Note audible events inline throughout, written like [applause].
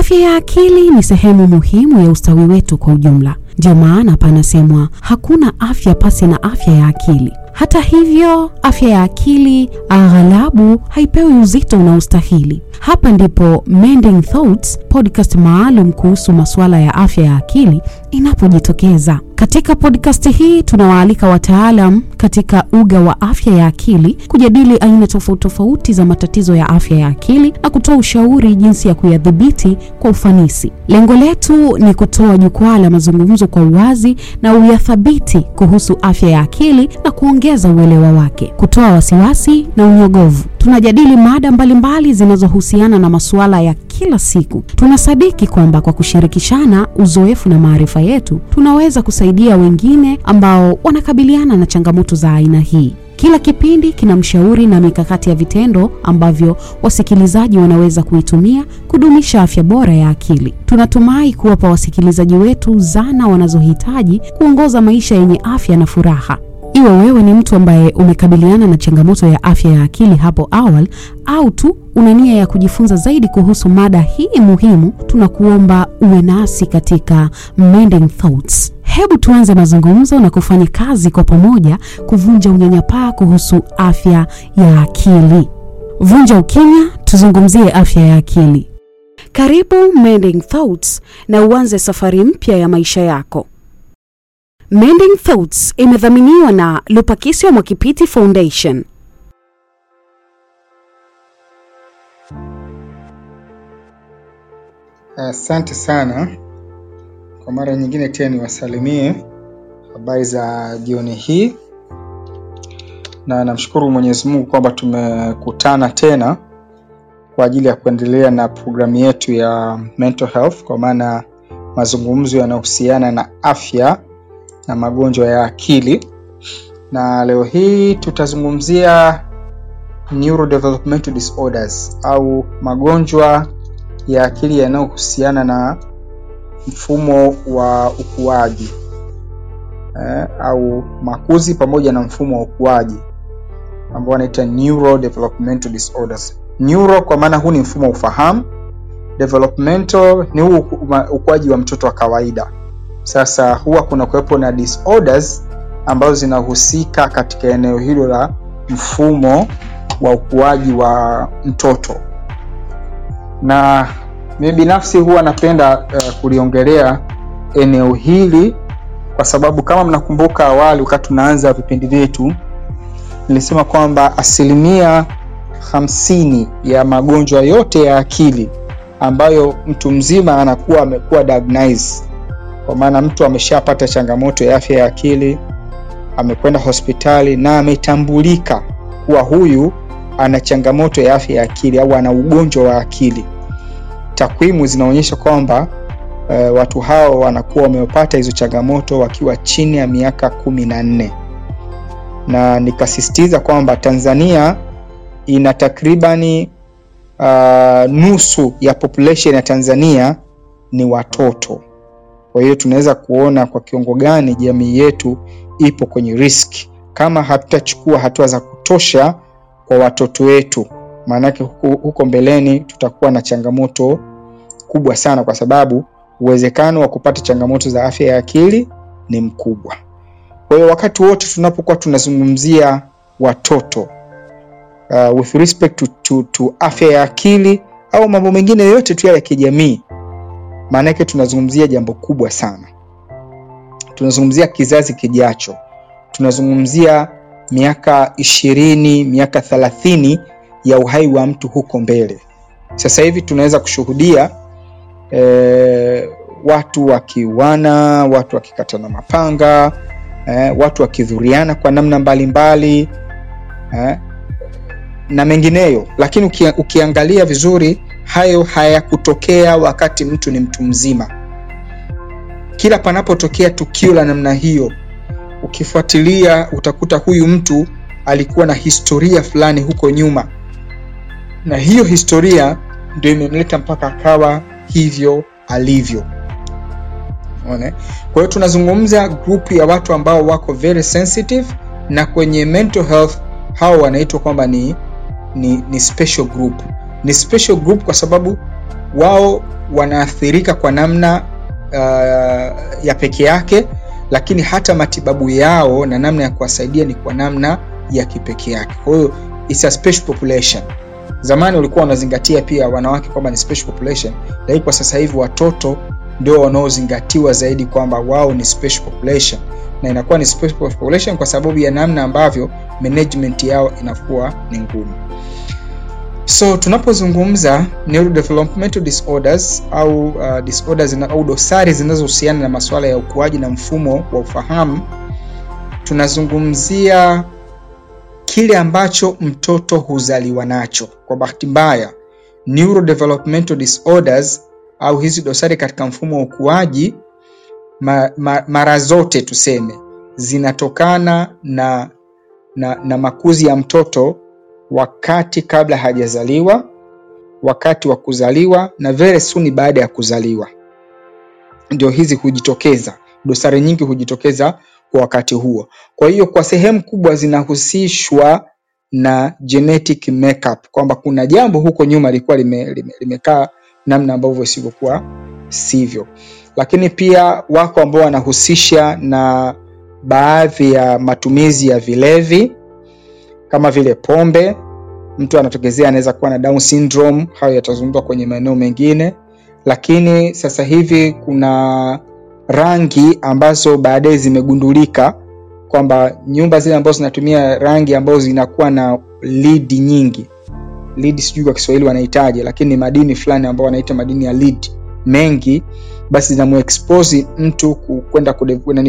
Afya ya akili ni sehemu muhimu ya ustawi wetu kwa ujumla. Ndio maana panasemwa hakuna afya pasi na afya ya akili. Hata hivyo, afya ya akili aghalabu haipewi uzito unaostahili. Hapa ndipo Mending Thoughts, podcast maalum kuhusu masuala ya afya ya akili inapojitokeza. Katika podcast hii tunawaalika wataalam katika uga wa afya ya akili kujadili aina tofauti tofauti za matatizo ya afya ya akili na kutoa ushauri jinsi ya kuyadhibiti kwa ufanisi. Lengo letu ni kutoa jukwaa la mazungumzo kwa uwazi na uyathabiti kuhusu afya ya akili na kuongeza uelewa wake, kutoa wasiwasi na unyogovu. Tunajadili mada mbalimbali zinazohusiana na masuala ya kila siku. Tunasadiki kwamba kwa kushirikishana uzoefu na maarifa yetu, tunaweza kusaidia wengine ambao wanakabiliana na changamoto za aina hii. Kila kipindi kina mshauri na mikakati ya vitendo ambavyo wasikilizaji wanaweza kuitumia kudumisha afya bora ya akili. Tunatumai kuwapa wasikilizaji wetu zana wanazohitaji kuongoza maisha yenye afya na furaha. Iwe wewe ni mtu ambaye umekabiliana na changamoto ya afya ya akili hapo awali au tu una nia ya kujifunza zaidi kuhusu mada hii muhimu, tunakuomba uwe nasi katika Mending Thoughts. Hebu tuanze mazungumzo na kufanya kazi kwa pamoja kuvunja unyanyapaa kuhusu afya ya akili. Vunja ukimya, tuzungumzie afya ya akili. Karibu Mending Thoughts na uanze safari mpya ya maisha yako. Mending Thoughts imedhaminiwa na Lupakisyo Mwakipiti Foundation. Asante sana. Kwa mara nyingine tena niwasalimie. Habari za jioni hii, na namshukuru Mwenyezi Mungu kwamba tumekutana tena kwa ajili ya kuendelea na programu yetu ya mental health, kwa maana mazungumzo yanayohusiana na afya na magonjwa ya akili, na leo hii tutazungumzia neurodevelopmental disorders au magonjwa ya akili yanayohusiana na mfumo wa ukuaji eh, au makuzi pamoja na mfumo wa ukuaji ambao wanaita neurodevelopmental disorders. Neuro kwa maana huu ni mfumo wa ufahamu, developmental ni huu ukuaji wa mtoto wa kawaida. Sasa huwa kuna kuwepo na disorders ambazo zinahusika katika eneo hilo la mfumo wa ukuaji wa mtoto. Na mimi binafsi huwa napenda uh, kuliongelea eneo hili kwa sababu kama mnakumbuka awali, wakati tunaanza vipindi vyetu, nilisema kwamba asilimia hamsini ya magonjwa yote ya akili ambayo mtu mzima anakuwa amekuwa diagnosed, kwa maana mtu ameshapata changamoto ya afya ya akili, amekwenda hospitali na ametambulika kuwa huyu ana changamoto ya afya ya akili au ana ugonjwa wa akili takwimu zinaonyesha kwamba e, watu hao wanakuwa wamepata hizo changamoto wakiwa chini ya miaka kumi na nne na nikasisitiza kwamba Tanzania ina takribani uh, nusu ya population ya Tanzania ni watoto. Kwa hiyo tunaweza kuona kwa kiwango gani jamii yetu ipo kwenye risk kama hatutachukua hatua za kutosha kwa watoto wetu, maanake huko, huko mbeleni tutakuwa na changamoto kubwa sana kwa sababu uwezekano wa kupata changamoto za afya ya akili ni mkubwa. Kwa hiyo wakati wote tunapokuwa tunazungumzia watoto uh, with respect to, to, to afya ya akili au mambo mengine yote tu ya kijamii, maana tunazungumzia jambo kubwa sana. Tunazungumzia kizazi kijacho, tunazungumzia miaka ishirini, miaka thelathini ya uhai wa mtu huko mbele. Sasa hivi tunaweza kushuhudia E, watu wakiuana, watu wakikatana mapanga e, watu wakidhuriana kwa namna mbalimbali mbali, e, na mengineyo, lakini uki, ukiangalia vizuri hayo hayakutokea wakati mtu ni mtu mzima. Kila panapotokea tukio la namna hiyo, ukifuatilia utakuta huyu mtu alikuwa na historia fulani huko nyuma, na hiyo historia ndio imemleta mpaka akawa hivyo alivyo. Kwa hiyo tunazungumza grupu ya watu ambao wako very sensitive, na kwenye mental health hao wanaitwa kwamba ni, ni, ni special group. Ni special group kwa sababu wao wanaathirika kwa namna uh, ya peke yake lakini hata matibabu yao na namna ya kuwasaidia ni kwa namna ya kipekee yake. Kwa hiyo it's a special population. Zamani walikuwa wanazingatia pia wanawake kwamba ni special population lakini kwa sasa hivi watoto ndio wanaozingatiwa zaidi kwamba wao ni special population. Na inakuwa ni special population kwa sababu ya namna ambavyo management yao inakuwa ni ngumu so tunapozungumza neurodevelopmental disorders au uh, disorders na, au dosari zinazohusiana na masuala ya ukuaji na mfumo wa ufahamu tunazungumzia kile ambacho mtoto huzaliwa nacho. Kwa bahati mbaya neurodevelopmental disorders au hizi dosari katika mfumo wa ukuaji ma, ma, mara zote tuseme zinatokana na, na, na makuzi ya mtoto wakati kabla hajazaliwa wakati wa kuzaliwa na very soon baada ya kuzaliwa. Ndio hizi hujitokeza dosari nyingi hujitokeza kwa wakati huo. Kwa hiyo kwa sehemu kubwa zinahusishwa na genetic makeup kwamba kuna jambo huko nyuma lilikuwa limekaa lime, lime namna ambavyo isivyokuwa sivyo. Lakini pia wako ambao wanahusisha na baadhi ya matumizi ya vilevi kama vile pombe mtu anatokezea anaweza kuwa na down syndrome hayo yatazungumzwa kwenye maeneo mengine. Lakini sasa hivi kuna rangi ambazo baadaye zimegundulika kwamba nyumba zile ambazo zinatumia rangi ambazo zinakuwa na lead nyingi. Lead sijui kwa kiswahili wanahitaji lakini ni madini fulani ambao wanaita madini ya lead mengi basi zinamuexpose mtu kwenda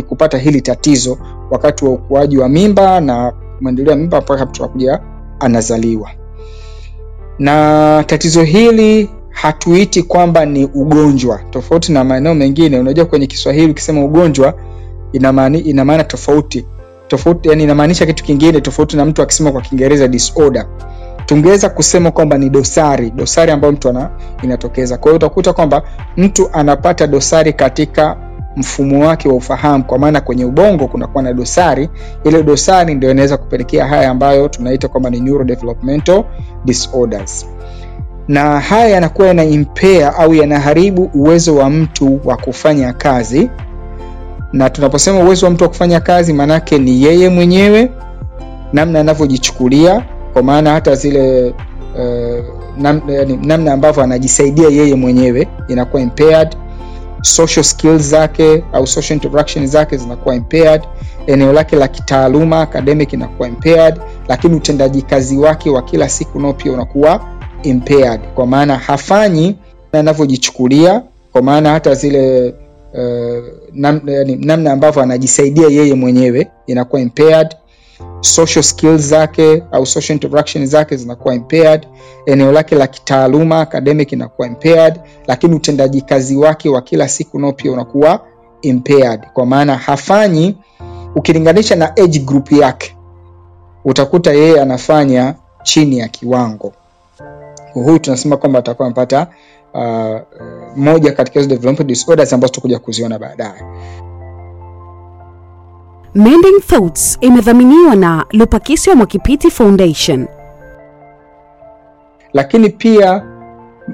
kupata hili tatizo wakati wa ukuaji wa mimba na maendeleo mimba mpaka mtu akuja anazaliwa. Na tatizo hili hatuiti kwamba ni ugonjwa tofauti na maeneo mengine. Unajua kwenye kiswahili ukisema ugonjwa ina maana tofauti. Tofauti yani inamaanisha kitu kingine tofauti na mtu akisema kwa kiingereza disorder. Tungeweza kusema kwamba ni dosari dosari ambayo mtu ana inatokeza. Kwa hiyo utakuta kwamba mtu anapata dosari katika mfumo wake wa ufahamu kwa maana kwenye ubongo kunakuwa na dosari. Ile dosari ndio inaweza kupelekea haya ambayo tunaita kwamba ni neurodevelopmental disorders. Na haya yanakuwa yana au yanaharibu uwezo wa mtu wa kufanya kazi. Na tunaposema uwezo wa mtu wa kufanya kazi maanake ni yeye mwenyewe namna anavyojichukulia kwa maana hata zile uh, nam, yani, namna ambavyo anajisaidia yeye mwenyewe inakuwa impaired social skills zake au social interaction zake zinakuwa impaired eneo lake la kitaaluma academic inakuwa impaired lakini utendaji kazi wake wa kila siku nao pia unakuwa impaired. Kwa maana hafanyi anavyojichukulia kwa maana hata zile uh, nam, namna ambavyo anajisaidia yeye mwenyewe inakuwa impaired social skills zake au social interaction zake zinakuwa impaired eneo lake la kitaaluma academic inakuwa impaired lakini utendaji kazi wake wa kila siku nao pia unakuwa impaired. Kwa maana hafanyi ukilinganisha na age group yake utakuta yeye anafanya chini ya kiwango. Huyu tunasema kwamba atakuwa amepata uh, moja katika hizo disorders ambazo tutakuja kuziona baadaye Mending Thoughts imedhaminiwa na Lupakisyo Mwakipiti Foundation. lakini pia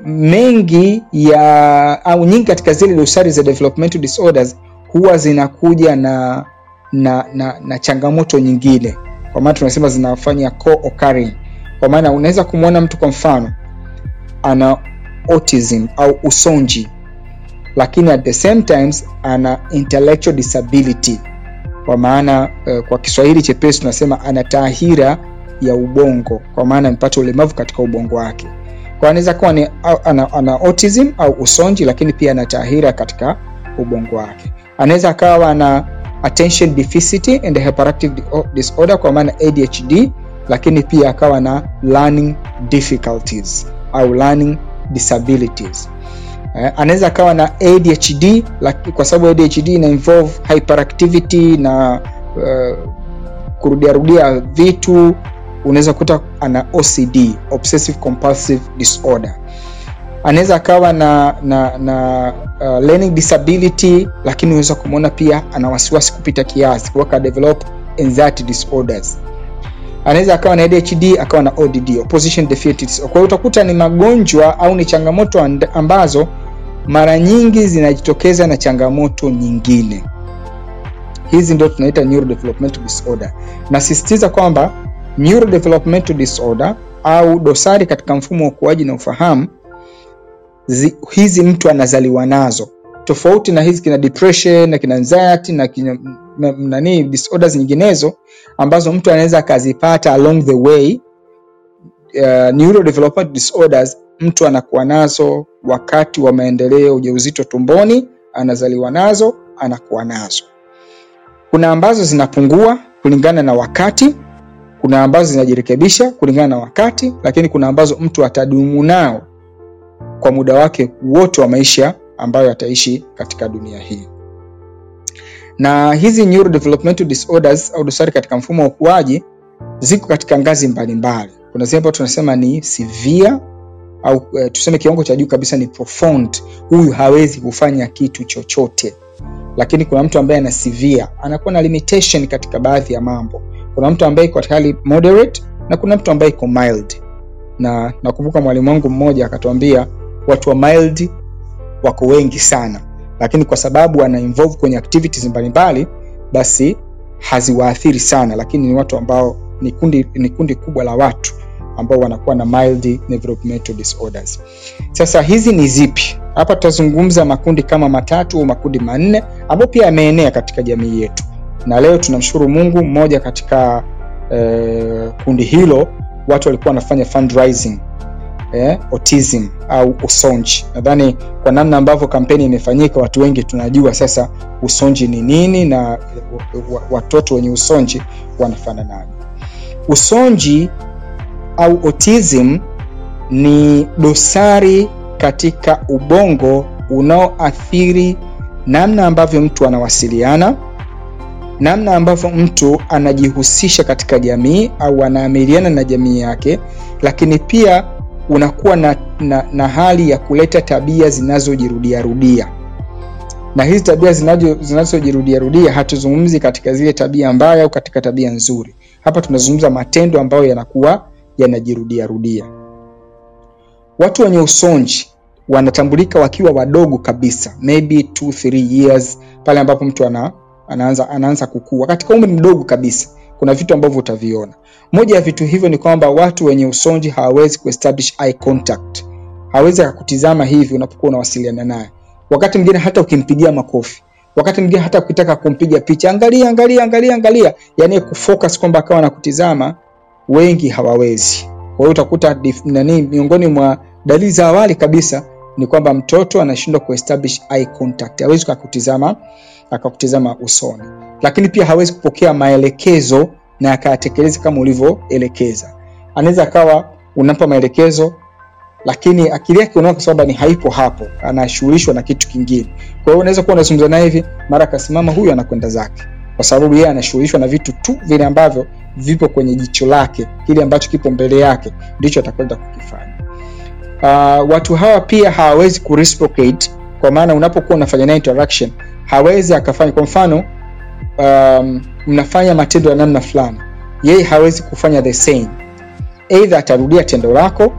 mengi ya au nyingi katika zile dosari za developmental disorders huwa zinakuja na na, na, na changamoto nyingine. Kwa maana tunasema zinafanya co-occurring. Kwa maana unaweza kumwona mtu kwa mfano ana autism au usonji lakini at the same times ana intellectual disability kwa maana uh, kwa kiswahili chepesi tunasema ana taahira ya ubongo. Kwa maana amepata ulemavu katika ubongo wake. Kwa anaweza kuwa ni ana, ana autism au usonji lakini pia ana taahira katika ubongo wake. Anaweza akawa na attention deficit and hyperactive disorder kwa maana adhd lakini pia akawa na learning difficulties au learning disabilities eh, anaweza akawa na adhd laki, kwa sababu adhd ina involve hyperactivity na uh, kurudiarudia vitu. Unaweza kuta ana ocd obsessive compulsive disorder. Anaweza akawa na na na uh, learning disability lakini unaweza kumwona pia ana wasiwasi kupita kiasi kuwaka develop anxiety disorders anaweza akawa na ADHD akawa na ODD, opposition disorder. Kwa hiyo utakuta ni magonjwa au ni changamoto ambazo mara nyingi zinajitokeza na changamoto nyingine. Hizi ndio tunaita neurodevelopmental disorder. Nasisitiza kwamba neurodevelopmental disorder au dosari katika mfumo wa ukuaji na ufahamu zi, hizi mtu anazaliwa nazo tofauti na hizi kina depression na kina anxiety na kina na- nani disorders nyinginezo ambazo mtu anaweza akazipata along the way. Uh, disorders mtu anakuwa nazo wakati wa maendeleo, ujauzito tumboni, anazaliwa nazo, anakuwa nazo. Kuna ambazo zinapungua kulingana na wakati, kuna ambazo zinajirekebisha kulingana na wakati, lakini kuna ambazo mtu atadumu nao kwa muda wake wote wa maisha ambayo ataishi katika dunia hii. Na hizi neurodevelopmental disorders au dosari katika mfumo wa ukuaji ziko katika ngazi mbalimbali. Kuna zile ambazo tunasema ni severe au e, tuseme kiwango cha juu kabisa ni profound, huyu hawezi kufanya kitu chochote. Lakini kuna mtu ambaye ana severe, anakuwa na limitation katika baadhi ya mambo. Kuna mtu ambaye iko hali moderate na kuna mtu ambaye iko mild. Na nakumbuka mwalimu wangu mmoja akatuambia watu wa mild wako wengi sana, lakini kwa sababu wana involve kwenye activities mbalimbali, basi haziwaathiri sana, lakini ni watu ambao ni kundi, ni kundi kubwa la watu ambao wanakuwa na mild disorders. Sasa hizi ni zipi? Hapa tutazungumza makundi kama matatu au makundi manne ambayo pia yameenea katika jamii yetu, na leo tunamshukuru Mungu, mmoja katika eh, kundi hilo watu walikuwa wanafanya fundraising eh, autism au usonji. Nadhani kwa namna ambavyo kampeni imefanyika, watu wengi tunajua sasa usonji ni nini na wa- wa- watoto wenye usonji wanafananaje. Usonji au autism ni dosari katika ubongo unaoathiri namna ambavyo mtu anawasiliana, namna ambavyo mtu anajihusisha katika jamii au anaamiliana na jamii yake, lakini pia unakuwa na, na, na hali ya kuleta tabia zinazojirudiarudia na hizi tabia zinazo- zinazojirudiarudia hatuzungumzi katika zile tabia mbaya au katika tabia nzuri. Hapa tunazungumza matendo ambayo yanakuwa yanajirudiarudia. Watu wenye usonji wanatambulika wakiwa wadogo kabisa, maybe 2 3 years, pale ambapo mtu ana, anaanza, anaanza kukua katika umri mdogo kabisa. Kuna vitu ambavyo utaviona. Moja ya vitu hivyo ni kwamba watu wenye usonji hawawezi kuestablish eye contact, hawezi akakutizama hivi unapokuwa unawasiliana naye. Wakati mwingine hata ukimpigia makofi, wakati mwingine hata ukitaka kumpiga picha, angalia angalia angalia angalia, yani kufocus kwamba akawa anakutizama, wengi hawawezi. Kwa hiyo utakuta nani, miongoni mwa dalili za awali kabisa ni kwamba mtoto anashindwa kuestablish eye contact, hawezi akakutizama akakutizama usoni, lakini pia hawezi kupokea maelekezo na akayatekeleza kama ulivyoelekeza. Anaweza akawa unampa maelekezo lakini akili yake unaona kwa sababu ni haipo hapo, anashughulishwa na kitu kingine. Kwa hiyo unaweza kuwa unazungumza naye hivi, mara akasimama, huyu anakwenda zake, kwa sababu yeye anashughulishwa na vitu tu vile ambavyo vipo kwenye jicho lake, kile ambacho kipo mbele yake ndicho atakwenda kukifanya. Uh, watu hawa pia hawawezi kureciprocate, kwa maana unapokuwa unafanya naye interaction hawezi akafanya, kwa mfano um, mnafanya matendo ya namna fulani, yeye hawezi kufanya the same, either atarudia tendo lako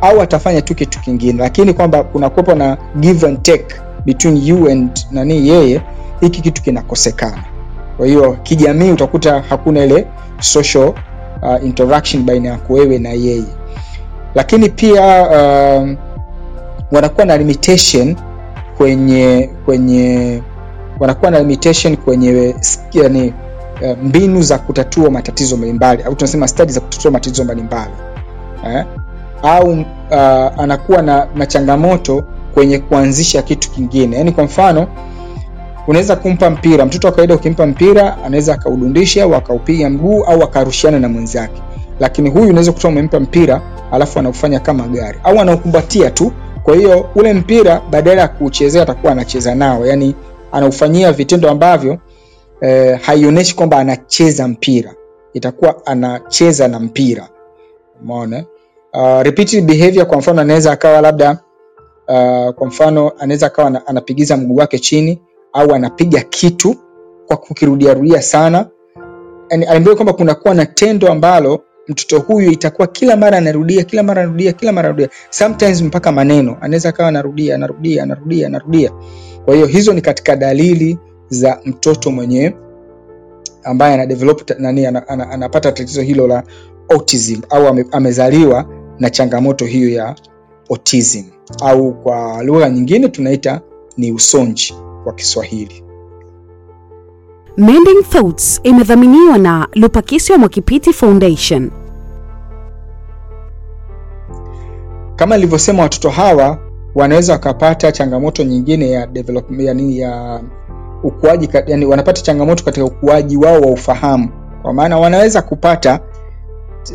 au atafanya tu kitu kingine, lakini kwamba kunakuwepo na give and take between you and nani yeye, hiki kitu kinakosekana. Kwa hiyo kijamii utakuta hakuna ile social uh, interaction baina yako wewe na yeye, lakini pia um, wanakuwa na limitation kwenye kwenye wanakuwa na limitation kwenye yani, uh, mbinu za kutatua matatizo mbalimbali au tunasema stadi za kutatua matatizo mbalimbali eh? au uh, anakuwa na, na changamoto kwenye kuanzisha kitu kingine. Yaani kwa mfano unaweza kumpa mpira mtoto wa kawaida, ukimpa mpira anaweza akaudundisha au akaupiga mguu au akarushiana na mwenzake, lakini huyu unaweza kutoa umempa mpira alafu anaufanya kama gari au anaukumbatia tu. Kwa hiyo ule mpira badala ya kuchezea atakuwa anacheza nao, yani anaufanyia vitendo ambavyo eh, haionyeshi kwamba anacheza mpira, itakuwa anacheza na mpira. Umeona? Uh, repeated behavior kwa mfano anaweza akawa labda uh, kwa mfano anaweza akawa anapigiza mguu wake chini au anapiga kitu kwa kukirudiarudia sana. Yani, aliambiwa kwamba kunakuwa na tendo ambalo mtoto huyu itakuwa kila mara anarudia kila mara anarudia kila mara anarudia. Sometimes mpaka maneno. Anaweza akawa anarudia anarudia anarudia anarudia. Kwa hiyo hizo ni katika dalili za mtoto mwenye ambaye ana nani ana, ana, anapata tatizo hilo la autism au ame, amezaliwa na changamoto hiyo ya autism. Au kwa lugha nyingine tunaita ni usonji kwa Kiswahili. Mending Thoughts imedhaminiwa na Lupakisyo Mwakipiti Foundation. Kama nilivyosema, watoto hawa wanaweza wakapata changamoto nyingine ya development, yani ya ukuaji, yani wanapata changamoto katika ukuaji wao wa ufahamu, kwa maana wanaweza kupata,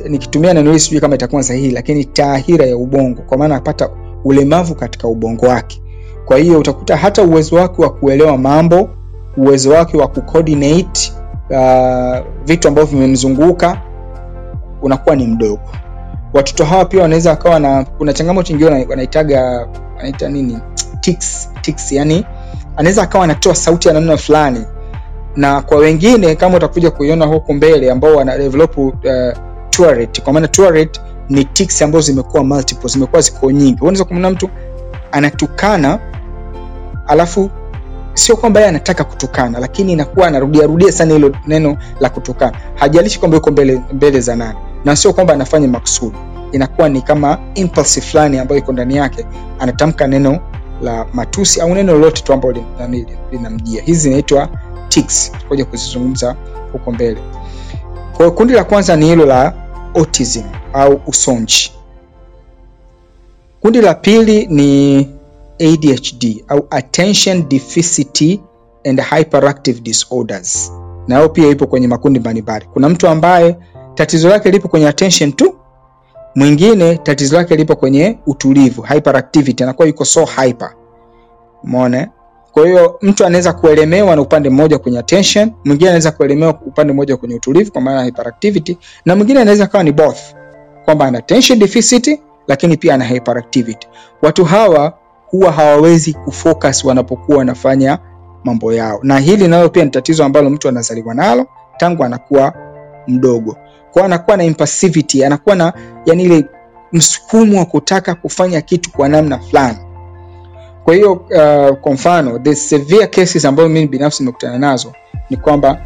nikitumia neno hili sijui kama itakuwa sahihi, lakini taahira ya ubongo, kwa maana anapata ulemavu katika ubongo wake. Kwa hiyo utakuta hata uwezo wake wa kuelewa mambo, uwezo wake wa kucoordinate uh, vitu ambavyo vimemzunguka unakuwa ni mdogo. Watoto hawa pia wanaweza wakawa na kuna changamoto nyingine wana- wanaitaga wanaita nini? Tics, tics yani anaweza akawa anatoa sauti ya namna fulani. Na kwa wengine kama utakuja kuiona huku mbele ambao wana uh, kwa maana ni tics ambazo zimekuwa multiple zimekuwa ziko nyingi. Unaweza kumwona mtu anatukana alafu sio kwamba yeye anataka kutukana lakini inakuwa anarudiarudia sana hilo neno la kutukana. Hajalishi kwamba yuko mbele, mbele za nani. Na sio kwamba anafanya makusudi. Inakuwa ni kama impulse fulani ambayo iko ndani yake. Anatamka neno la matusi au neno lolote tu ambalo linamjia. Hizi zinaitwa tutakuja kuzizungumza huko mbele. Kwa kundi la kwanza ni hilo la autism au usonji. Kundi la pili ni adhd au attention deficit and hyperactive disorders. Nayo pia ipo kwenye makundi mbalimbali. Kuna mtu ambaye tatizo lake lipo kwenye attention tu mwingine tatizo lake lipo kwenye utulivu hyperactivity anakuwa yuko so hyper. Umeona? Kwa hiyo mtu anaweza kuelemewa na upande mmoja kwenye attention mwingine anaweza kuelemewa upande mmoja kwenye utulivu kwa maana hyperactivity na mwingine anaweza kawa ni both kwamba ana attention deficit lakini pia ana hyperactivity. Watu hawa huwa hawawezi kufocus wanapokuwa wanafanya mambo yao. Na hili nalo pia ni tatizo ambalo mtu anazaliwa nalo tangu anakuwa mdogo. Kwao anakuwa na impulsivity anakuwa na yani ile msukumo wa kutaka kufanya kitu kwa namna fulani. Kwa hiyo uh, kwa mfano the severe cases ambayo mimi binafsi nimekutana nazo ni kwamba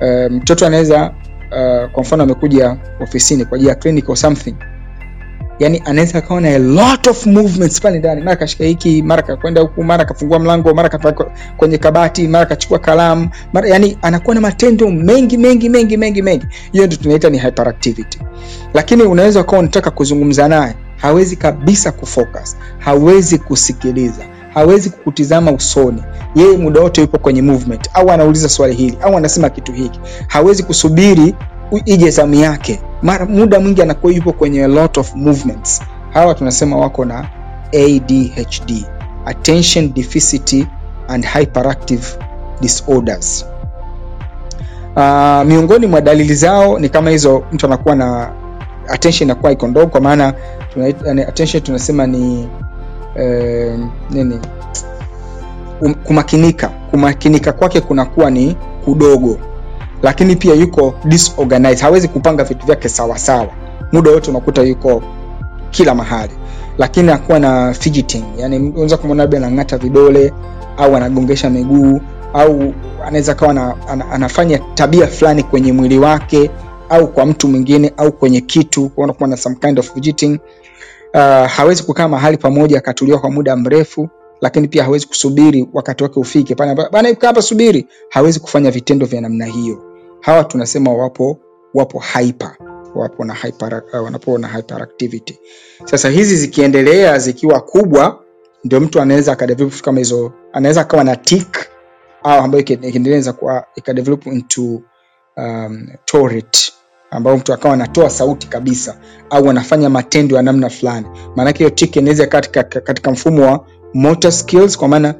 mtoto mtoto anaweza uh, kwa mfano amekuja ofisini kwa ajili ya clinic or something yani anaweza akawa na a lot of movements pale ndani. Mara kashika hiki mara kakwenda huku mara kafungua mlango mara kapaka kwenye kabati mara kachukua kalamu. Mara yani anakuwa na matendo mengi mengi mengi mengi mengi. Hiyo ndio tunaita ni hyperactivity. Lakini unaweza ukawa unataka kuzungumza naye hawezi kabisa kufocus hawezi kusikiliza hawezi kukutizama usoni. Yeye muda wote yupo kwenye movement. Au anauliza swali hili au anasema kitu hiki. Hawezi kusubiri ije zamu yake. Mara muda mwingi anakuwa yupo kwenye a lot of movements. Hawa tunasema wako na adhd attention deficit and hyperactive disorders. Uh, miongoni mwa dalili zao ni kama hizo mtu anakuwa na attention inakuwa iko ndogo kwa maana attention tunasema ni eh, nini? Um, kumakinika. Kumakinika kwake kunakuwa ni kudogo lakini pia yuko disorganized hawezi kupanga vitu vyake sawasawa muda wote unakuta yuko kila mahali. Lakini akuwa na fidgeting. Yani unaweza kumwona labda anang'ata vidole au anagongesha miguu au anaweza kawa na, an, anafanya tabia fulani kwenye mwili wake au kwa mtu mwingine au kwenye kitu kuwa na some kind of fidgeting. Uh, hawezi kukaa mahali pamoja akatuliwa kwa muda mrefu lakini pia hawezi kusubiri wakati wake ufike. Bana kaa hapa subiri. Hawezi kufanya vitendo vya namna hiyo hawa tunasema wapo wapo hyper wapo na hyper, uh, wanapo na hyperactivity. Sasa hizi zikiendelea zikiwa kubwa ndio mtu anaweza akadevelop kama hizo anaweza akawa na tik au ambayo iki- ikiendeleza kuwa ikadevelop into um, Tourette ambao mtu akawa anatoa sauti kabisa au anafanya matendo ya namna fulani. Maanake hiyo tik inaweza katika, katika mfumo wa motor skills kwa maana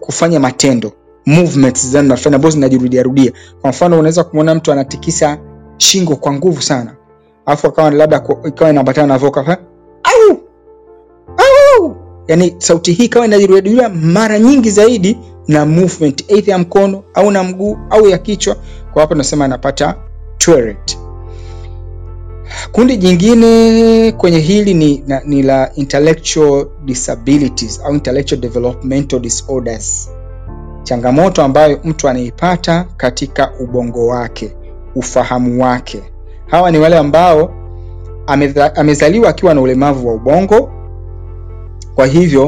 kufanya matendo movements zani nafanya ambazo zinajirudia rudia. Kwa mfano unaweza kumwona mtu anatikisa shingo kwa nguvu sana. Afu akawa labda ikawa inaambatana na vocal ha? au! Au! Yani sauti hii ikawa inajirudia mara nyingi zaidi na movement aidha ya mkono au na mguu au ya kichwa. Kwa hapo tunasema anapata Tourette. Kundi jingine kwenye hili ni, na, ni la intellectual disabilities au intellectual developmental disorders changamoto ambayo mtu anaipata katika ubongo wake ufahamu wake. Hawa ni wale ambao amezaliwa akiwa na ulemavu wa ubongo. Kwa hivyo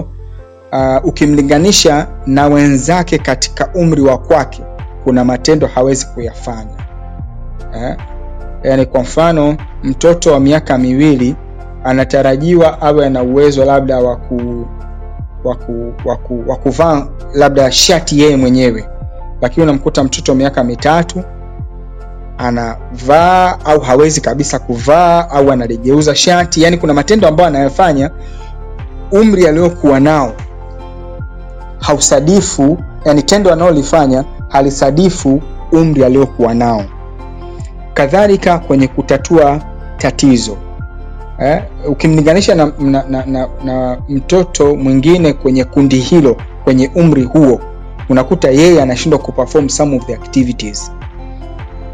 uh, ukimlinganisha na wenzake katika umri wa kwake kuna matendo hawezi kuyafanya. Eh? yaani kwa mfano mtoto wa miaka miwili anatarajiwa awe ana uwezo labda wa ku wa kuvaa labda shati yeye mwenyewe. Lakini unamkuta mtoto miaka mitatu anavaa au hawezi kabisa kuvaa au analigeuza shati. Yani kuna matendo ambayo anayofanya umri aliokuwa nao hausadifu yani tendo analolifanya halisadifu umri aliokuwa nao. Kadhalika kwenye kutatua tatizo eh, ukimlinganisha na, na, na, na, na mtoto mwingine kwenye kundi hilo kwenye umri huo unakuta yeye anashindwa kuperform some of the activities.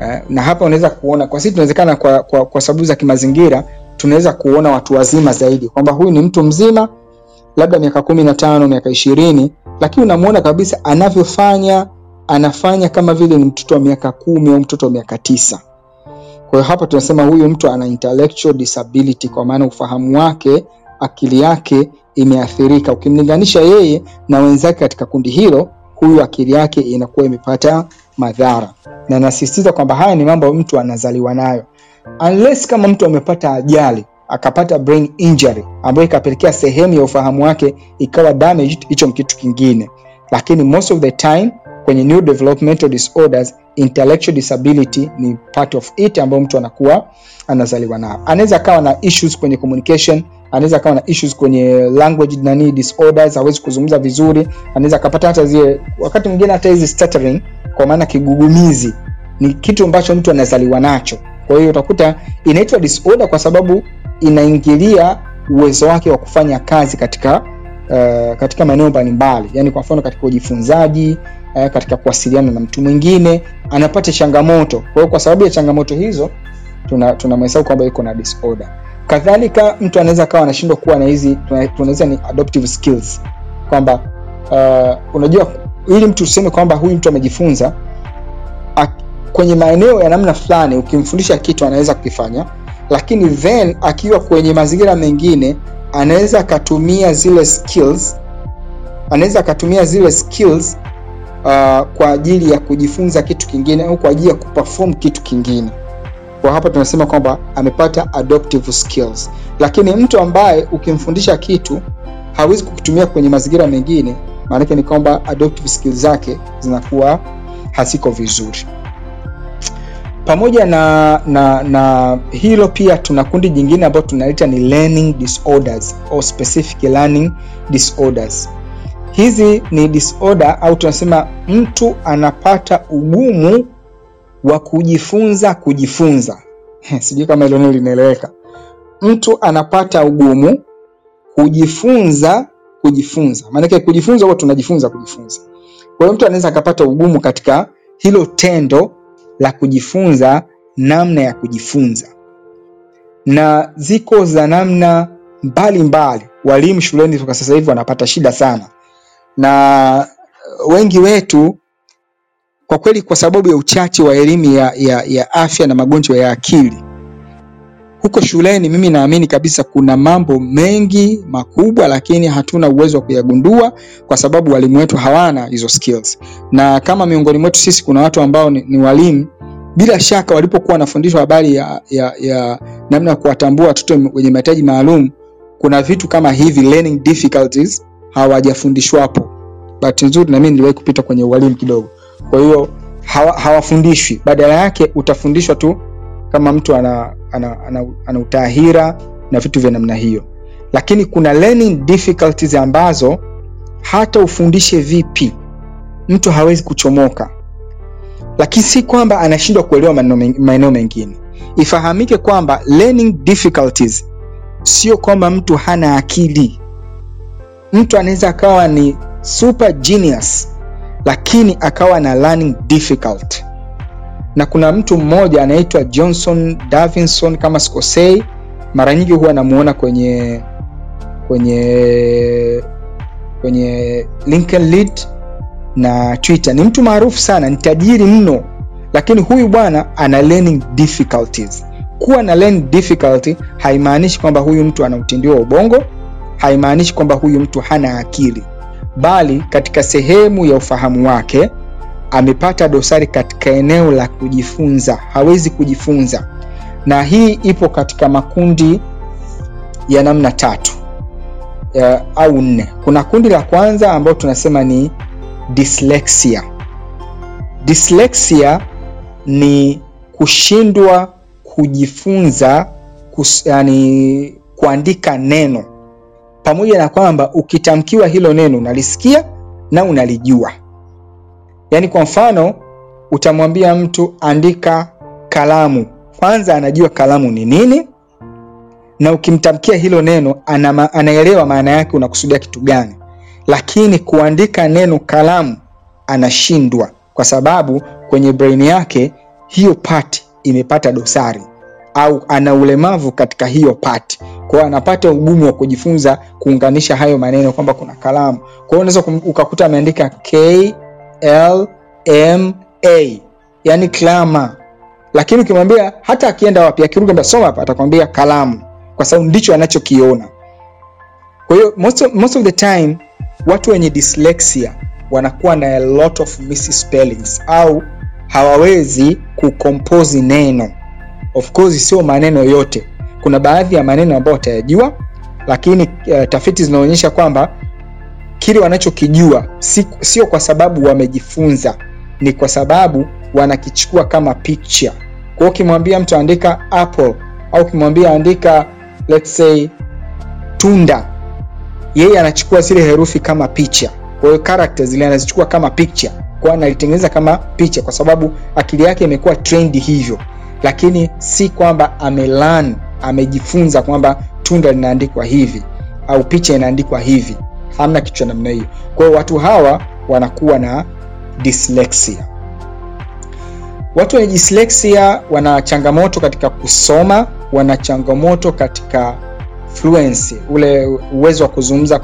Eh, na hapa unaweza kuona kwa sisi tunawezekana kwa, kwa, kwa sababu za kimazingira tunaweza kuona watu wazima zaidi kwamba huyu ni mtu mzima labda miaka kumi na tano miaka ishirini lakini unamwona kabisa anavyofanya anafanya kama vile ni mtoto wa miaka kumi au mtoto wa miaka tisa kwa hiyo hapa tunasema huyu mtu ana intellectual disability kwa maana ufahamu wake akili yake imeathirika. Ukimlinganisha yeye na wenzake katika kundi hilo huyu akili yake inakuwa imepata madhara. Na nasisitiza kwamba haya ni mambo mtu anazaliwa nayo. Unless kama mtu amepata ajali akapata brain injury ambayo ikapelekea sehemu ya ufahamu wake ikawa damaged hicho ni kitu kingine. Lakini most of the time kwenye new developmental disorders intellectual disability ni part of it ambayo mtu anakuwa anazaliwa nayo. Anaweza akawa na issues kwenye communication anaweza akawa na issues kwenye language nani disorders hawezi kuzungumza vizuri anaweza akapata hata zile wakati mwingine hata hizi stuttering kwa maana kigugumizi ni kitu ambacho mtu anazaliwa nacho. Kwa hiyo utakuta inaitwa disorder kwa sababu inaingilia uwezo wake wa kufanya kazi katika uh, katika maeneo mbalimbali. Yani kwa mfano katika ujifunzaji uh, katika kuwasiliana na mtu mwingine anapata changamoto. Kwa hiyo kwa sababu ya changamoto hizo tunamhesabu tuna kwamba yuko na disorder. Kadhalika mtu anaweza akawa anashindwa kuwa na hizi tunaweza ni adoptive skills. Kwamba uh, unajua ili mtu useme kwamba huyu mtu amejifunza kwenye maeneo ya namna fulani ukimfundisha kitu anaweza kukifanya lakini then akiwa kwenye mazingira mengine anaweza akatumia zile skills anaweza akatumia zile skills uh, kwa ajili ya kujifunza kitu kingine au kwa ajili ya kuperform kitu kingine. Kwa hapa tunasema kwamba amepata adoptive skills. Lakini mtu ambaye ukimfundisha kitu hawezi kukitumia kwenye mazingira mengine maanake ni kwamba adoptive skills zake zinakuwa haziko vizuri. Pamoja na, na, na hilo pia tuna kundi jingine ambayo tunaita ni learning disorders or specific learning disorders hizi ni disorder au tunasema mtu anapata ugumu wa kujifunza kujifunza. [laughs] Sijui kama hilo neno linaeleweka. Mtu anapata ugumu kujifunza kujifunza. Maanake kujifunza huwa tunajifunza kujifunza. Kwa hiyo mtu anaweza akapata ugumu katika hilo tendo la kujifunza namna ya kujifunza. Na ziko za namna mbalimbali. Walimu shuleni toka sasa hivi wanapata shida sana na wengi wetu kwa kweli kwa sababu ya uchache wa elimu ya, ya, ya afya na magonjwa ya akili huko shuleni mimi naamini kabisa kuna mambo mengi makubwa lakini hatuna uwezo wa kuyagundua kwa sababu walimu wetu hawana hizo skills. Na kama miongoni mwetu sisi kuna watu ambao ni, ni walimu bila shaka walipokuwa wanafundishwa habari ya, ya, ya namna ya kuwatambua watoto wenye mahitaji maalum kuna vitu kama hivi learning difficulties hawajafundishwapo bahati nzuri na mimi niliwahi kupita kwenye ualimu kidogo. Kwa hiyo hawa, hawafundishwi. Badala yake utafundishwa tu kama mtu ana, ana, ana, ana utaahira na vitu vya namna hiyo. Lakini kuna learning difficulties ambazo hata ufundishe vipi mtu hawezi kuchomoka. Lakini si kwamba anashindwa kuelewa maeneo mengine. Ifahamike kwamba learning difficulties sio kwamba mtu hana akili mtu anaweza akawa ni super genius lakini akawa na learning difficult na kuna mtu mmoja anaitwa Johnson Davinson kama sikosei, mara nyingi huwa namuona kwenye kwenye kwenye LinkedIn na Twitter. Ni mtu maarufu sana, ni tajiri mno, lakini huyu bwana ana learning difficulties. Kuwa na learning difficulty haimaanishi kwamba huyu mtu ana utindio ubongo, haimaanishi kwamba huyu mtu hana akili, bali katika sehemu ya ufahamu wake amepata dosari katika eneo la kujifunza, hawezi kujifunza. Na hii ipo katika makundi ya namna tatu ya, au nne. Kuna kundi la kwanza ambao tunasema ni dyslexia. Dyslexia ni kushindwa kujifunza kus, yani kuandika neno, pamoja na kwamba ukitamkiwa hilo neno unalisikia na unalijua. Yaani kwa mfano utamwambia mtu andika kalamu, kwanza anajua kalamu ni nini, na ukimtamkia hilo neno anama, anaelewa maana yake unakusudia kitu gani, lakini kuandika neno kalamu anashindwa, kwa sababu kwenye brain yake hiyo part imepata dosari au ana ulemavu katika hiyo part. Kwa anapata ugumu wa kujifunza kuunganisha hayo maneno kwamba kuna kalamu. Kwa unaweza ukakuta ameandika K L M A, yani klama, lakini ukimwambia hata akienda wapi, akirudi soma hapa, atakwambia kalamu, kwa sababu ndicho anachokiona. Kwa hiyo most most of the time watu wenye dyslexia wanakuwa na a lot of misspellings au hawawezi kucompose neno. Of course sio maneno yote, kuna baadhi ya maneno ambayo watayajua, lakini uh, tafiti zinaonyesha kwamba kile wanachokijua sio kwa sababu wamejifunza, ni kwa sababu wanakichukua kama picture. Kwa hiyo ukimwambia mtu andika apple au ukimwambia andika let's say tunda, yeye anachukua zile herufi kama picha. Kwa hiyo characters zile anazichukua kama picture, kwa analitengeneza kama picha, kwa sababu akili yake imekuwa trained hivyo, lakini si kwamba amelearn, amejifunza kwamba tunda linaandikwa hivi au picha inaandikwa hivi. Hamna kitu cha namna hiyo. Kwa watu hawa wanakuwa na dyslexia. Watu wenye dyslexia wana changamoto katika kusoma, wana changamoto katika fluency, ule uwezo wa kuzungumza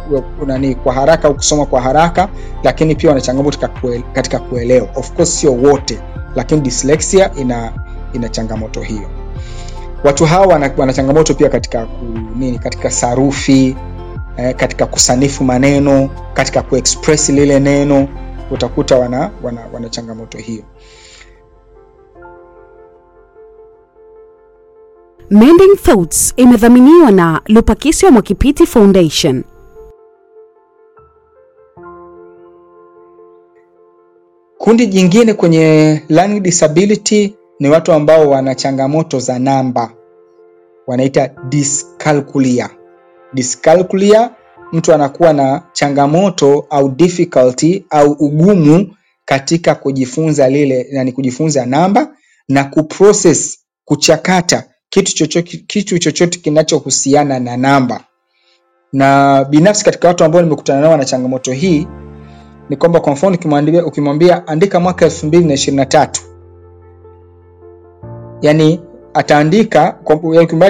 nani kwa haraka au kusoma kwa haraka, lakini pia wana changamoto katika kuelewa. Of course sio wote, lakini dyslexia ina ina changamoto hiyo. Watu hawa wana, changamoto pia katika ku, nini, katika sarufi eh, katika kusanifu maneno, katika kuexpress lile neno, utakuta wana, wana, wana changamoto hiyo. Mending Thoughts imedhaminiwa na Lupakisyo Mwakipiti Foundation. Kundi jingine kwenye learning disability ni watu ambao wana changamoto za namba, wanaita dyscalculia. Dyscalculia, mtu anakuwa na changamoto au difficulty au ugumu katika kujifunza lile, yani kujifunza namba na kuprocess, kuchakata kitu chochote kitu chochote kinachohusiana na namba. Na binafsi katika watu ambao nimekutana nao na changamoto hii ni kwamba kwa mfano ukimwambia andika mwaka 2023 yani ataandika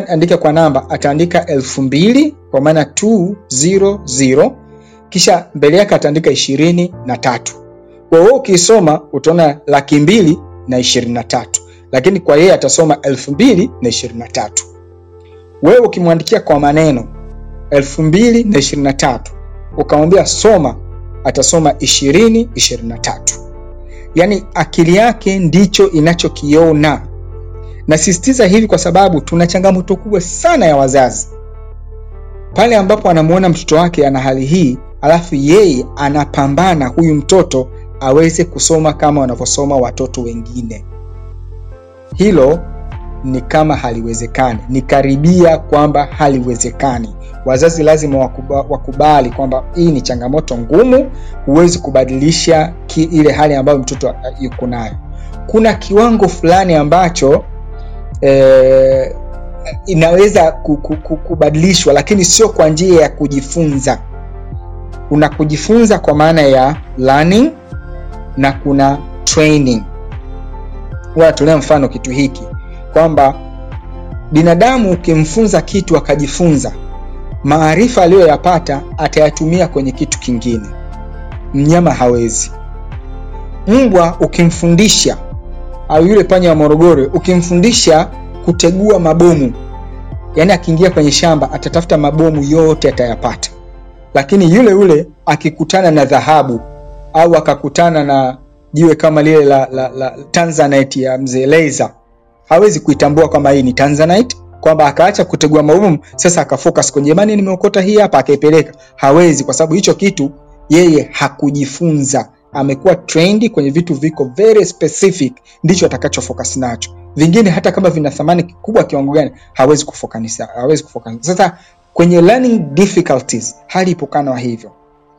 andika kwa namba ataandika elfu mbili kwa maana 200 kisha mbele yake ataandika ishirini na tatu. Kwa hiyo ukisoma utaona laki mbili na ishirini na tatu, lakini kwa yeye atasoma elfu mbili na ishirini na tatu. Wewe ukimwandikia kwa maneno elfu mbili na ishirini na tatu ukamwambia soma, atasoma ishirini ishirini na tatu. Yaani akili yake ndicho inachokiona. Nasisitiza hivi kwa sababu tuna changamoto kubwa sana ya wazazi pale ambapo anamwona mtoto wake ana hali hii, alafu yeye anapambana huyu mtoto aweze kusoma kama wanavyosoma watoto wengine. Hilo ni kama haliwezekani, ni karibia kwamba haliwezekani. Wazazi lazima wakuba, wakubali kwamba hii ni changamoto ngumu, huwezi kubadilisha ki, ile hali ambayo mtoto yuko nayo. Kuna kiwango fulani ambacho eh, inaweza kubadilishwa, lakini sio kwa njia ya kujifunza. Kuna kujifunza kwa maana ya learning na kuna training. huwa mfano kitu hiki kwamba binadamu ukimfunza kitu akajifunza maarifa aliyoyapata atayatumia kwenye kitu kingine mnyama hawezi mbwa ukimfundisha au yule panya wa morogoro ukimfundisha kutegua mabomu. Yani akiingia kwenye shamba atatafuta mabomu yote atayapata. Lakini yule yule akikutana na dhahabu au akakutana na jiwe kama lile la, la, la tanzanite ya mzee Leiza hawezi kuitambua kwamba hii ni tanzanite kwamba akaacha kutegua mabomu sasa akafocus kwenye jamani nimeokota hii hapa akaipeleka. Hawezi kwa sababu hicho kitu yeye hakujifunza amekuwa trendi kwenye vitu viko very specific ndicho atakachofocus nacho. Vingine hata kama vina thamani kubwa kiwango gani hawezi kufokanisa hawezi kufokanisa. Sasa kwenye learning difficulties hali ipokanwa hivyo.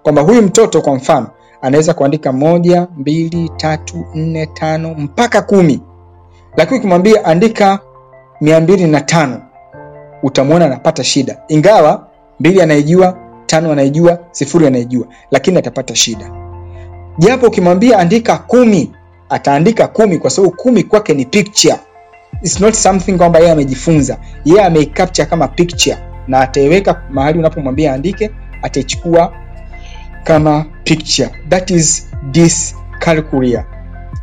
Kwamba huyu mtoto kwa mfano anaweza kuandika moja mbili tatu nne tano mpaka kumi. Lakini ukimwambia andika mia mbili na tano utamwona anapata shida. Ingawa mbili anaijua tano anaijua sifuri anaijua lakini atapata shida japo ukimwambia andika kumi ataandika kumi kwa sababu kumi kwake ni picture. It's not something kwamba yeye amejifunza. Yeye ameicapture kama picture. Na ataiweka mahali unapomwambia andike ataichukua kama picture. That is dyscalculia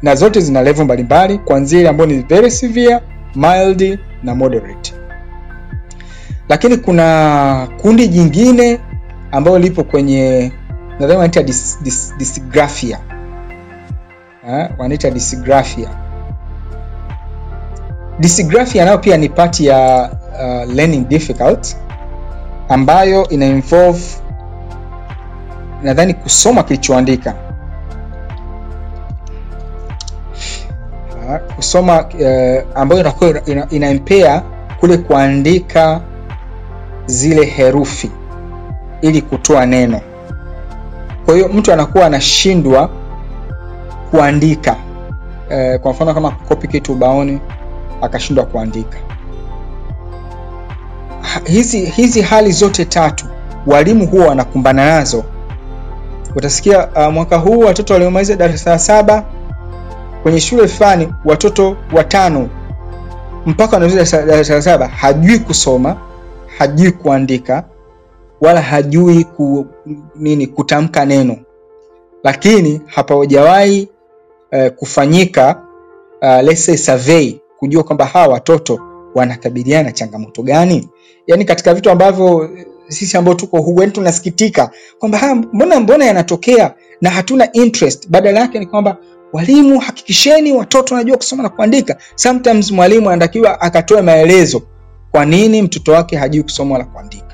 na zote zina level mbalimbali kuanzia ile ambayo ni very severe mild na moderate. Lakini kuna kundi jingine ambayo lipo kwenye nadhani wanaita dis, wanaita dysgraphia. Dysgraphia nayo pia ni pati ya uh, learning difficult ambayo ina involve nadhani kusoma kilichoandika. Kusoma uh, ambayo inakuwa ina, kule kuandika zile herufi ili kutoa neno kwa hiyo mtu anakuwa anashindwa kuandika. E, kwa mfano kama kopi kitu ubaoni akashindwa kuandika. Hizi hizi hali zote tatu walimu huwa wanakumbana nazo. Utasikia uh, mwaka huu watoto waliomaliza darasa la saba kwenye shule fulani watoto watano mpaka wanamaliza darasa la saba hajui kusoma hajui kuandika wala hajui ku, nini kutamka neno. Lakini hapajawahi eh, kufanyika uh, let's survey kujua kwamba hawa watoto wanakabiliana na changamoto gani. Yani katika vitu ambavyo sisi ambao tuko huku yani tunasikitika kwamba mbona mbona yanatokea na hatuna interest. Badala yake ni kwamba walimu hakikisheni watoto wanajua kusoma na kuandika. Sometimes mwalimu anatakiwa akatoe maelezo kwa nini mtoto wake hajui kusoma na kuandika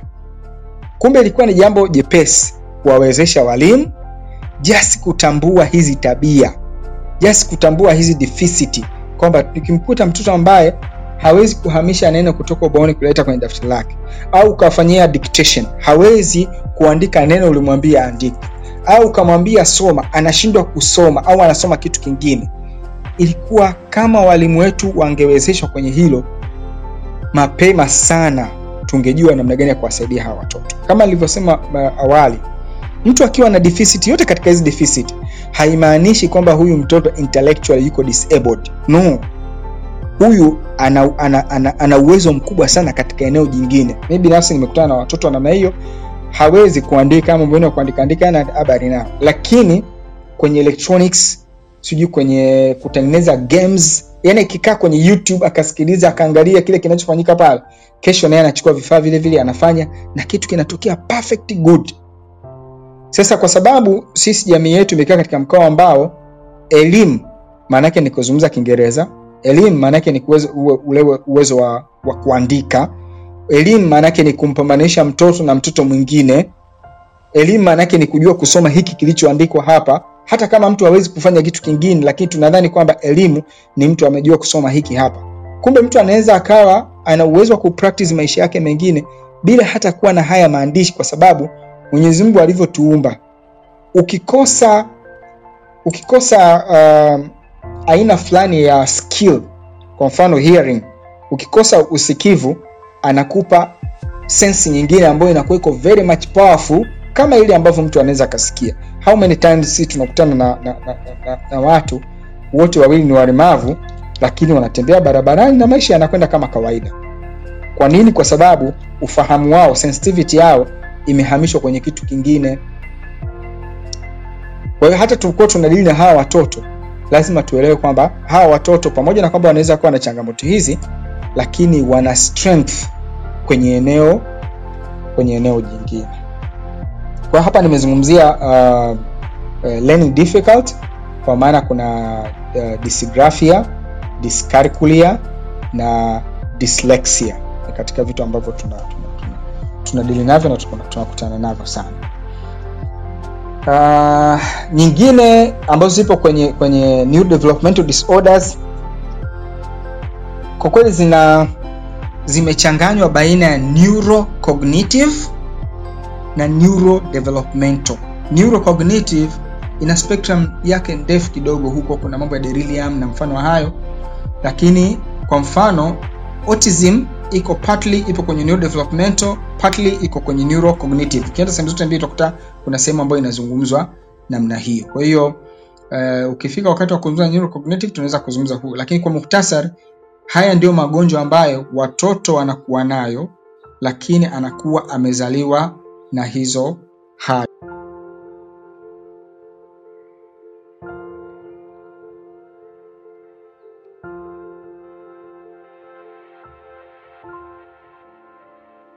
kumbe ilikuwa ni jambo jepesi kuwawezesha walimu just kutambua hizi tabia just kutambua hizi deficit kwamba ukimkuta mtoto ambaye hawezi kuhamisha neno kutoka ubaoni kuleta kwenye daftari lake au ukafanyia dictation hawezi kuandika neno ulimwambia andike au ukamwambia soma anashindwa kusoma au anasoma kitu kingine ilikuwa kama walimu wetu wangewezeshwa kwenye hilo mapema sana tungejua namna gani ya kuwasaidia hawa watoto. Kama nilivyosema awali mtu akiwa na deficit yote katika hizi deficit haimaanishi kwamba huyu mtoto intellectual yuko disabled. No. Huyu ana, ana, ana, ana uwezo mkubwa sana katika eneo jingine. Mi binafsi nimekutana na watoto wa namna hiyo hawezi kuandika mambo ya kuandika andika na habari nao lakini kwenye electronics sijui kwenye kutengeneza games yani akikaa kwenye youtube akasikiliza akaangalia kile kinachofanyika pale kesho naye anachukua vifaa vile vile anafanya na kitu kinatokea perfect good. Sasa kwa sababu sisi jamii yetu imekaa katika mkao ambao elimu maanaake ni kuzungumza kiingereza. Elimu maanaake ni ule uwezo wa, wa kuandika. Elimu maanake ni kumpambanisha mtoto na mtoto mwingine. Elimu maanake ni kujua kusoma hiki kilichoandikwa hapa hata kama mtu hawezi kufanya kitu kingine lakini tunadhani kwamba elimu ni mtu amejua kusoma hiki hapa. Kumbe mtu anaweza akawa ana uwezo wa kupractice maisha yake mengine bila hata kuwa na haya maandishi kwa sababu mwenyezi mungu alivyotuumba. Ukikosa ukikosa uh, aina fulani ya skill kwa mfano hearing ukikosa usikivu anakupa sensi nyingine ambayo inakuwa iko very much powerful kama ile ambavyo mtu anaweza akasikia how many times si tunakutana na, na, na, na, na watu wote wawili ni walemavu lakini wanatembea barabarani na maisha yanakwenda kama kawaida. Kwa nini? Kwa sababu ufahamu wao, sensitivity yao imehamishwa kwenye kitu kingine. Kwa hiyo hata tulikuwa tunadili na hawa watoto, lazima tuelewe kwamba hawa watoto pamoja na kwamba wanaweza kuwa na changamoto hizi, lakini wana strength kwenye eneo kwenye eneo jingine. Kwa hapa nimezungumzia uh, uh, learning difficult kwa maana kuna uh, dysgraphia, dyscalculia na dyslexia katika vitu ambavyo tuna tunadili tuna, tuna navyo na tunakutana tuna navyo sana. Uh, nyingine ambazo zipo kwenye kwenye new developmental disorders kwa kweli zina zimechanganywa baina ya neurocognitive na neurodevelopmental. Neurocognitive ina spectrum yake ndefu kidogo, huko kuna mambo ya delirium na mfano hayo, lakini kwa mfano autism iko partly ipo kwenye neurodevelopmental, partly iko kwenye neurocognitive. Ukienda sehemu zote mbili utakuta kuna sehemu ambayo inazungumzwa namna hiyo. Kwa hiyo uh, ukifika wakati wa kuzungumza neurocognitive tunaweza kuzungumza huu, lakini kwa muktasari, haya ndio magonjwa ambayo watoto wanakuwa nayo, lakini anakuwa amezaliwa na hizo hali.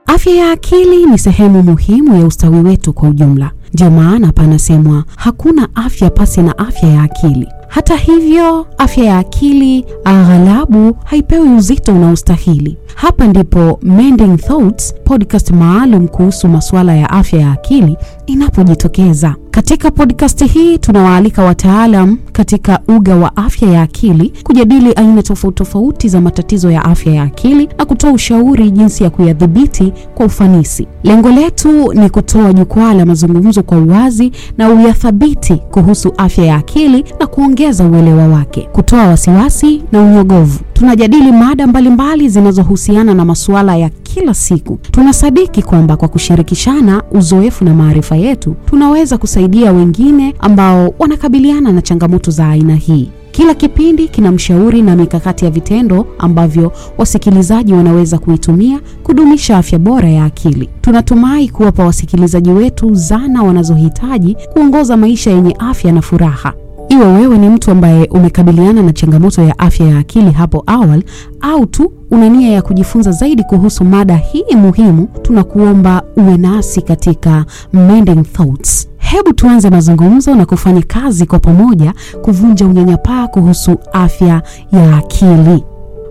Afya ya akili ni sehemu muhimu ya ustawi wetu kwa ujumla. Ndio maana panasemwa hakuna afya pasi na afya ya akili. Hata hivyo, afya ya akili aghalabu haipewi uzito unaostahili. Hapa ndipo Mending Thoughts, podcast maalum kuhusu masuala ya afya ya akili inapojitokeza. Katika podcast hii tunawaalika wataalam katika uga wa afya ya akili kujadili aina tofauti tofauti za matatizo ya afya ya akili na kutoa ushauri jinsi ya kuyadhibiti kwa ufanisi. Lengo letu ni kutoa jukwaa la mazungumzo kwa uwazi na uyathabiti kuhusu afya ya akili na kuongeza uelewa wake, kutoa wasiwasi na unyogovu. Tunajadili mada mbalimbali zinazohusiana na masuala ya kila siku. Tunasadiki kwamba kwa kushirikishana uzoefu na maarifa yetu tunaweza kusaidia wengine ambao wanakabiliana na changamoto za aina hii. Kila kipindi kina mshauri na mikakati ya vitendo ambavyo wasikilizaji wanaweza kuitumia kudumisha afya bora ya akili. Tunatumai kuwapa wasikilizaji wetu zana wanazohitaji kuongoza maisha yenye afya na furaha. Iwe wewe ni mtu ambaye umekabiliana na changamoto ya afya ya akili hapo awali au tu una nia ya kujifunza zaidi kuhusu mada hii muhimu, tunakuomba uwe nasi katika Mending Thoughts. Hebu tuanze mazungumzo na kufanya kazi kwa pamoja kuvunja unyanyapaa kuhusu afya ya akili.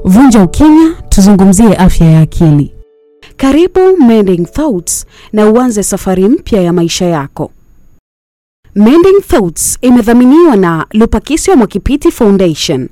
Vunja ukimya, tuzungumzie afya ya akili. Karibu Mending Thoughts na uanze safari mpya ya maisha yako. Mending Thoughts imedhaminiwa na Lupakisyo Mwakipiti Foundation.